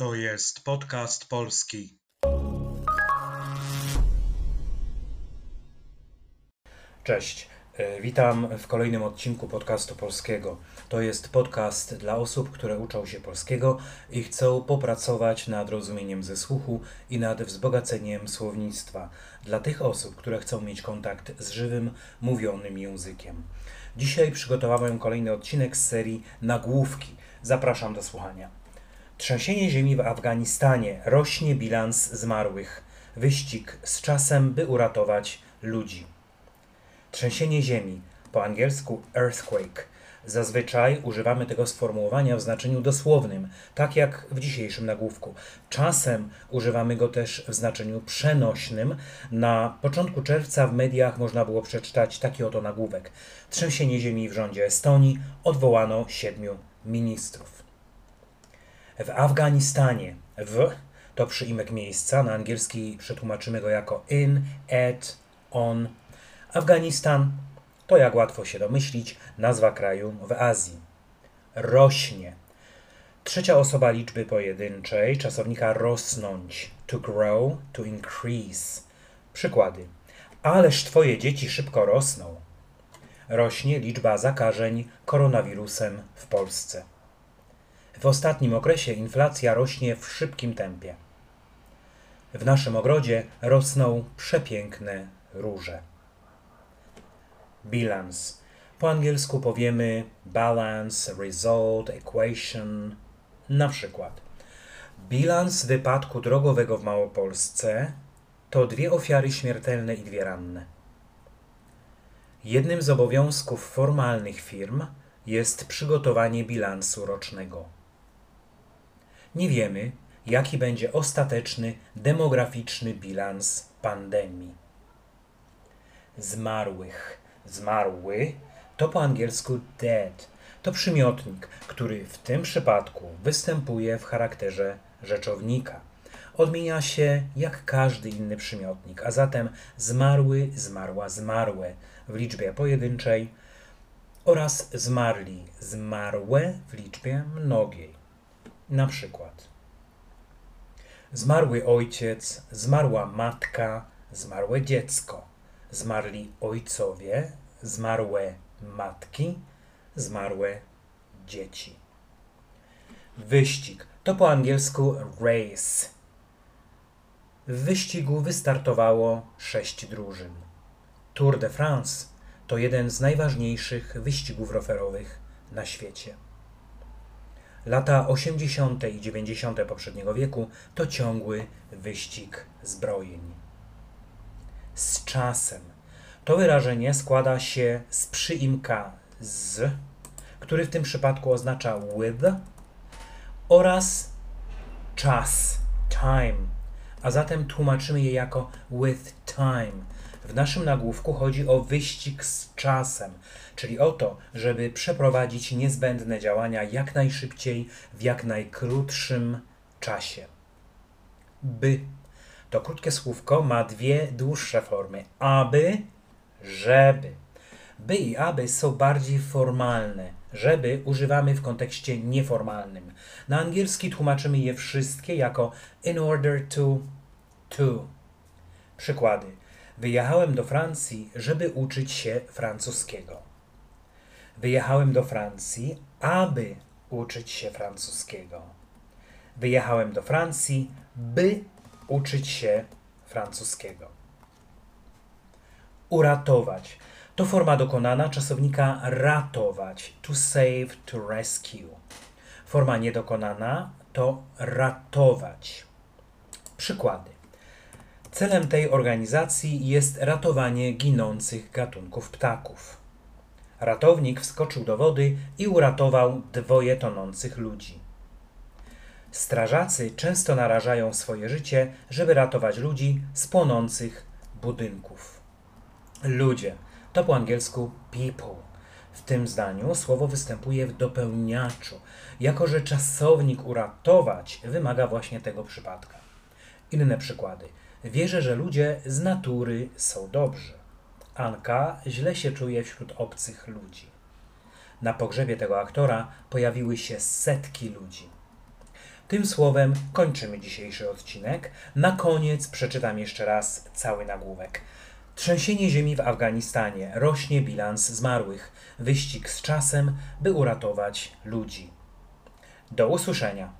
To jest podcast polski. Cześć. E, Witam w kolejnym odcinku podcastu polskiego. To jest podcast dla osób, które uczą się polskiego i chcą popracować nad rozumieniem ze słuchu i nad wzbogaceniem słownictwa. Dla tych osób, które chcą mieć kontakt z żywym, mówionym językiem. Dzisiaj przygotowałem kolejny odcinek z serii Nagłówki. Zapraszam do słuchania. Trzęsienie ziemi w Afganistanie. Rośnie bilans zmarłych. Wyścig z czasem, by uratować ludzi. Trzęsienie ziemi, po angielsku earthquake. Zazwyczaj używamy tego sformułowania w znaczeniu dosłownym, tak jak w dzisiejszym nagłówku. Czasem używamy go też w znaczeniu przenośnym. Na początku czerwca w mediach można było przeczytać taki oto nagłówek. Trzęsienie ziemi w rządzie Estonii odwołano siedmiu ministrów. W Afganistanie w to przyimek miejsca, na angielski przetłumaczymy go jako in, at, on. Afganistan to, jak łatwo się domyślić, nazwa kraju w Azji. Rośnie. Trzecia osoba liczby pojedynczej, czasownika rosnąć. To grow, to increase. Przykłady. Ależ twoje dzieci szybko rosną. Rośnie liczba zakażeń koronawirusem w Polsce. W ostatnim okresie inflacja rośnie w szybkim tempie. W naszym ogrodzie rosną przepiękne róże. Bilans. Po angielsku powiemy balance, result, equation. Na przykład. Bilans wypadku drogowego w Małopolsce to dwie ofiary śmiertelne i dwie ranne. Jednym z obowiązków formalnych firm jest przygotowanie bilansu rocznego. Nie wiemy, jaki będzie ostateczny demograficzny bilans pandemii. Zmarłych. Zmarły to po angielsku dead. To przymiotnik, który w tym przypadku występuje w charakterze rzeczownika. Odmienia się jak każdy inny przymiotnik, a zatem zmarły, zmarła, zmarłe w liczbie pojedynczej oraz zmarli, zmarłe w liczbie mnogiej. Na przykład zmarły ojciec, zmarła matka, zmarłe dziecko, zmarli ojcowie, zmarłe matki, zmarłe dzieci. Wyścig to po angielsku race. W wyścigu wystartowało sześć drużyn. Tour de France to jeden z najważniejszych wyścigów rowerowych na świecie. Lata 80. i 90. poprzedniego wieku to ciągły wyścig zbrojeń. Z czasem to wyrażenie składa się z przyimka z, który w tym przypadku oznacza with, oraz czas, time, a zatem tłumaczymy je jako with time. W naszym nagłówku chodzi o wyścig z czasem, czyli o to, żeby przeprowadzić niezbędne działania jak najszybciej, w jak najkrótszym czasie. By to krótkie słówko ma dwie dłuższe formy: aby, żeby. By i aby są bardziej formalne. Żeby używamy w kontekście nieformalnym. Na angielski tłumaczymy je wszystkie jako in order to, to. Przykłady. Wyjechałem do Francji, żeby uczyć się francuskiego. Wyjechałem do Francji, aby uczyć się francuskiego. Wyjechałem do Francji, by uczyć się francuskiego. Uratować to forma dokonana czasownika ratować, to save, to rescue. Forma niedokonana to ratować. Przykłady. Celem tej organizacji jest ratowanie ginących gatunków ptaków. Ratownik wskoczył do wody i uratował dwoje tonących ludzi. Strażacy często narażają swoje życie, żeby ratować ludzi z płonących budynków. Ludzie to po angielsku people. W tym zdaniu słowo występuje w dopełniaczu, jako że czasownik uratować wymaga właśnie tego przypadka. Inne przykłady. Wierzę, że ludzie z natury są dobrzy. Anka źle się czuje wśród obcych ludzi. Na pogrzebie tego aktora pojawiły się setki ludzi. Tym słowem kończymy dzisiejszy odcinek. Na koniec przeczytam jeszcze raz cały nagłówek. Trzęsienie ziemi w Afganistanie. Rośnie bilans zmarłych. Wyścig z czasem, by uratować ludzi. Do usłyszenia.